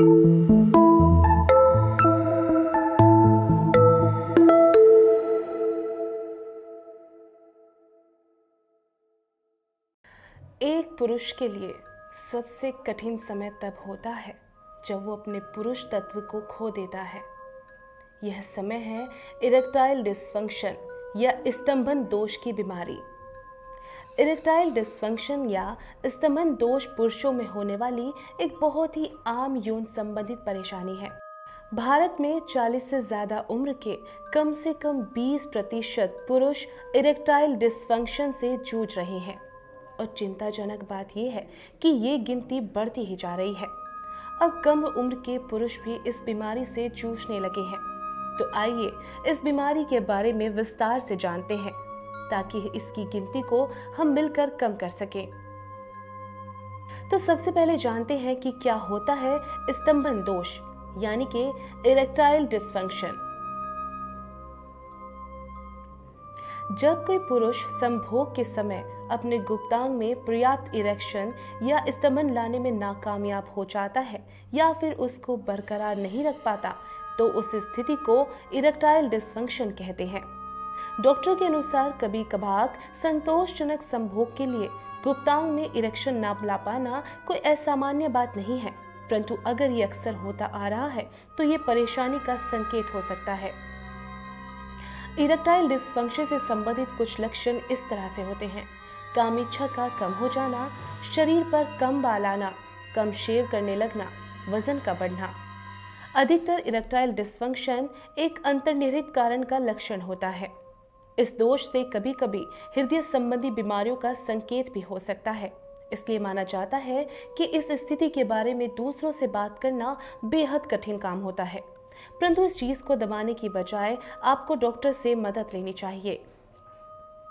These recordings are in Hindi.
एक पुरुष के लिए सबसे कठिन समय तब होता है जब वो अपने पुरुष तत्व को खो देता है। यह समय है इरेक्टाइल डिस्फंक्शन या स्तंभन दोष की बीमारी। इरेक्टाइल डिस्फंक्शन या स्तमन दोष पुरुषों में होने वाली एक बहुत ही आम यौन संबंधित परेशानी है। भारत में 40 से ज़्यादा उम्र के कम से कम 20 प्रतिशत पुरुष इरेक्टाइल डिस्फंक्शन से जूझ रहे हैं। और चिंताजनक बात यह है कि ये गिनती बढ़ती ही जा रही है। अब कम उम्र के पुरुष भी इस बीमारी से जूझने लगे हैं। तो आइए इस बीमारी के बारे में विस्तार से जानते हैं। ताकि इसकी गिनती को हम मिलकर कम कर सकें। तो सबसे पहले जानते हैं कि क्या होता है स्तंभन दोष, यानी कि इरेक्टाइल डिस्फंक्शन। जब कोई पुरुष संभोग के समय अपने गुप्तांग में पर्याप्त इरेक्शन या स्तंभन लाने में नाकामयाब हो जाता है या फिर उसको बरकरार नहीं रख पाता तो उस स्थिति को इरेक्टाइल डिस्फंक्शन कहते हैं। डॉक्टर के अनुसार कभी कभार संतोषजनक संभोग के लिए गुप्तांग में इरेक्शन ना ला पाना कोई असामान्य बात नहीं है। परंतु अगर ये अक्सर होता आ रहा है तो ये परेशानी का संकेत हो सकता है। इरेक्टाइल डिस्फंक्शन से संबंधित कुछ लक्षण इस तरह से होते हैं। काम इच्छा का कम हो जाना, शरीर पर कम बाल आना, कम शेव करने लगना, वज़न का बढ़ना। अधिकतर इरेक्टाइल डिस्फंक्शन एक अंतर्निहित कारण का लक्षण होता है। इस दोष से कभी कभी हृदय संबंधी बीमारियों का संकेत भी हो सकता है। इसलिए माना जाता है कि इस स्थिति के बारे में दूसरों से बात करना बेहद कठिन काम होता है। परंतु इस चीज़ को दबाने की बजाय आपको डॉक्टर से मदद लेनी चाहिए।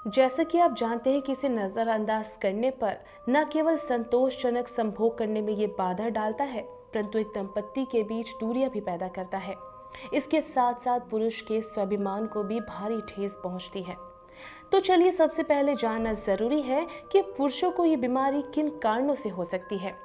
जैसा कि आप जानते हैं कि इसे नज़रअंदाज करने पर न केवल संतोषजनक संभोग करने में ये बाधा डालता है परंतु एक दंपत्ति के बीच दूरियाँ भी पैदा करता है। इसके साथ साथ पुरुष के स्वाभिमान को भी भारी ठेस पहुँचती है। तो चलिए सबसे पहले जानना ज़रूरी है कि पुरुषों को ये बीमारी किन कारणों से हो सकती है।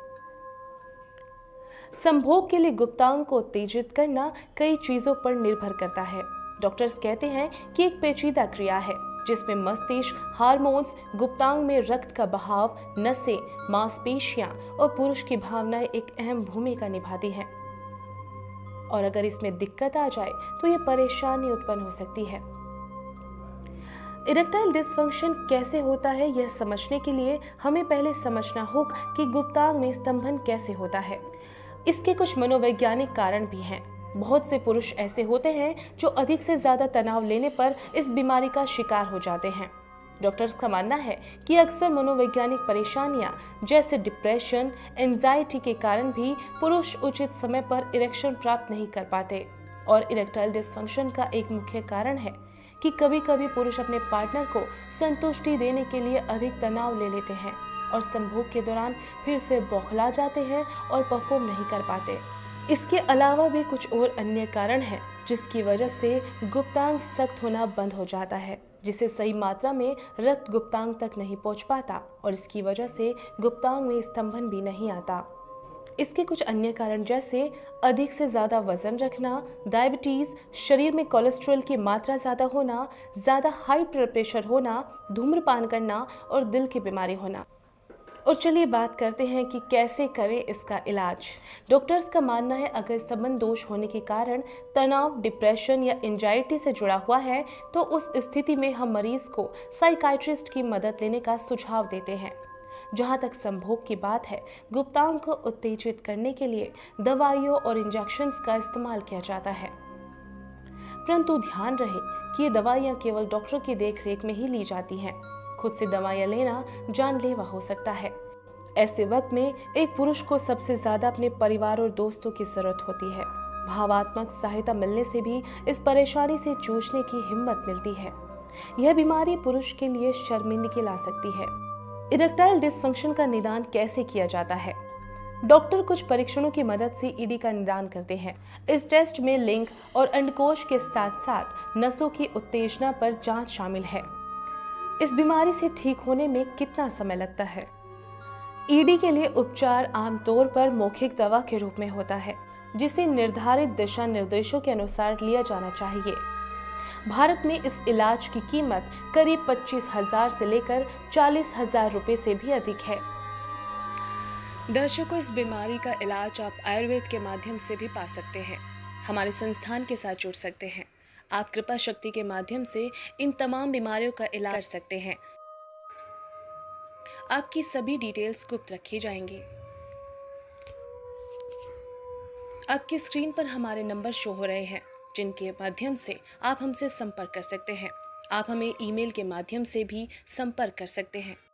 संभोग के लिए गुप्तांग को उत्तेजित करना कई चीज़ों पर निर्भर करता है। डॉक्टर्स कहते हैं कि एक पेचीदा क्रिया है। जिसमें मस्तिष्क, हार्मोन्स, गुप्तांग में रक्त का बहाव, नसें, मांसपेशियाँ और पुरुष की भावनाएँ एक अहम भूमिका निभाती हैं। और अगर इसमें दिक्कत आ जाए तो ये परेशानी उत्पन्न हो सकती है। इरेक्टाइल डिस्फंक्शन कैसे होता है, यह समझने के लिए हमें पहले समझना होगा कि गुप्तांग में स्तंभन कैसे होता है। इसके कुछ मनोवैज्ञानिक कारण भी हैं। बहुत से पुरुष ऐसे होते हैं जो अधिक से ज़्यादा तनाव लेने पर इस बीमारी का शिकार हो जाते हैं। डॉक्टर्स का मानना है कि अक्सर मनोवैज्ञानिक परेशानियाँ, जैसे डिप्रेशन, एंजाइटी के कारण भी पुरुष उचित समय पर इरेक्शन प्राप्त नहीं कर पाते। और इरेक्टाइल डिस्फंक्शन का एक मुख्य कारण है कि कभी कभी पुरुष अपने पार्टनर को संतुष्टि देने के लिए अधिक तनाव ले लेते हैं और संभोग के दौरान फिर से बौखला जाते हैं और परफॉर्म नहीं कर पाते। इसके अलावा भी कुछ और अन्य कारण हैं, जिसकी वजह से गुप्तांग सख्त होना बंद हो जाता है, जिसे सही मात्रा में रक्त गुप्तांग तक नहीं पहुँच पाता और इसकी वजह से गुप्तांग में स्तंभन भी नहीं आता। इसके कुछ अन्य कारण जैसे अधिक से ज़्यादा वज़न रखना डायबिटीज़ शरीर में कोलेस्ट्रॉल की मात्रा ज़्यादा होना, ज़्यादा हाई ब्लड प्रेशर होना, धूम्रपान करना और दिल की बीमारी होना। और चलिए बात करते हैं कि कैसे करें इसका इलाज। डॉक्टर्स का मानना है, अगर संबंध दोष होने के कारण तनाव, डिप्रेशन या एंजाइटी से जुड़ा हुआ है तो उस स्थिति में हम मरीज़ को साइकाइट्रिस्ट की मदद लेने का सुझाव देते हैं। जहाँ तक संभोग की बात है गुप्तांग को उत्तेजित करने के लिए दवाइयों और इंजेक्शन का इस्तेमाल किया जाता है। परंतु ध्यान रहे कि ये दवाइयाँ केवल डॉक्टर की देखरेख में ही ली जाती हैं। खुद से दवाइयाँ लेना जानलेवा हो सकता है। ऐसे वक्त में एक पुरुष को सबसे ज़्यादा अपने परिवार और दोस्तों की ज़रूरत होती है। भावात्मक सहायता मिलने से भी इस परेशानी से जूझने की हिम्मत मिलती है। यह बीमारी पुरुष के लिए शर्मिंदगी ला सकती है। इरेक्टाइल डिस्फंक्शन का निदान कैसे किया जाता है? डॉक्टर कुछ परीक्षणों की मदद से ईडी का निदान करते हैं। इस टेस्ट में लिंग और अंडकोश के साथ साथ नसों की उत्तेजना पर जाँच शामिल है। इस बीमारी से ठीक होने में कितना समय लगता है? ईडी के लिए उपचार आमतौर पर मौखिक दवा के रूप में होता है, जिसे निर्धारित दिशा निर्देशों के अनुसार लिया जाना चाहिए। भारत में इस इलाज की कीमत करीब पच्चीस हज़ार से लेकर चालीस हज़ार रुपए से भी अधिक है। दर्शकों, इस बीमारी का इलाज आप आयुर्वेद के माध्यम से भी पा सकते हैं। हमारे संस्थान के साथ जुड़ सकते हैं। आप कृपा शक्ति के माध्यम से इन तमाम बीमारियों का इलाज कर सकते हैं। आपकी सभी डिटेल्स गुप्त रखी जाएँगी। आपकी स्क्रीन पर हमारे नंबर शो हो रहे हैं, जिनके माध्यम से आप हमसे संपर्क कर सकते हैं। आप हमें ईमेल के माध्यम से भी संपर्क कर सकते हैं।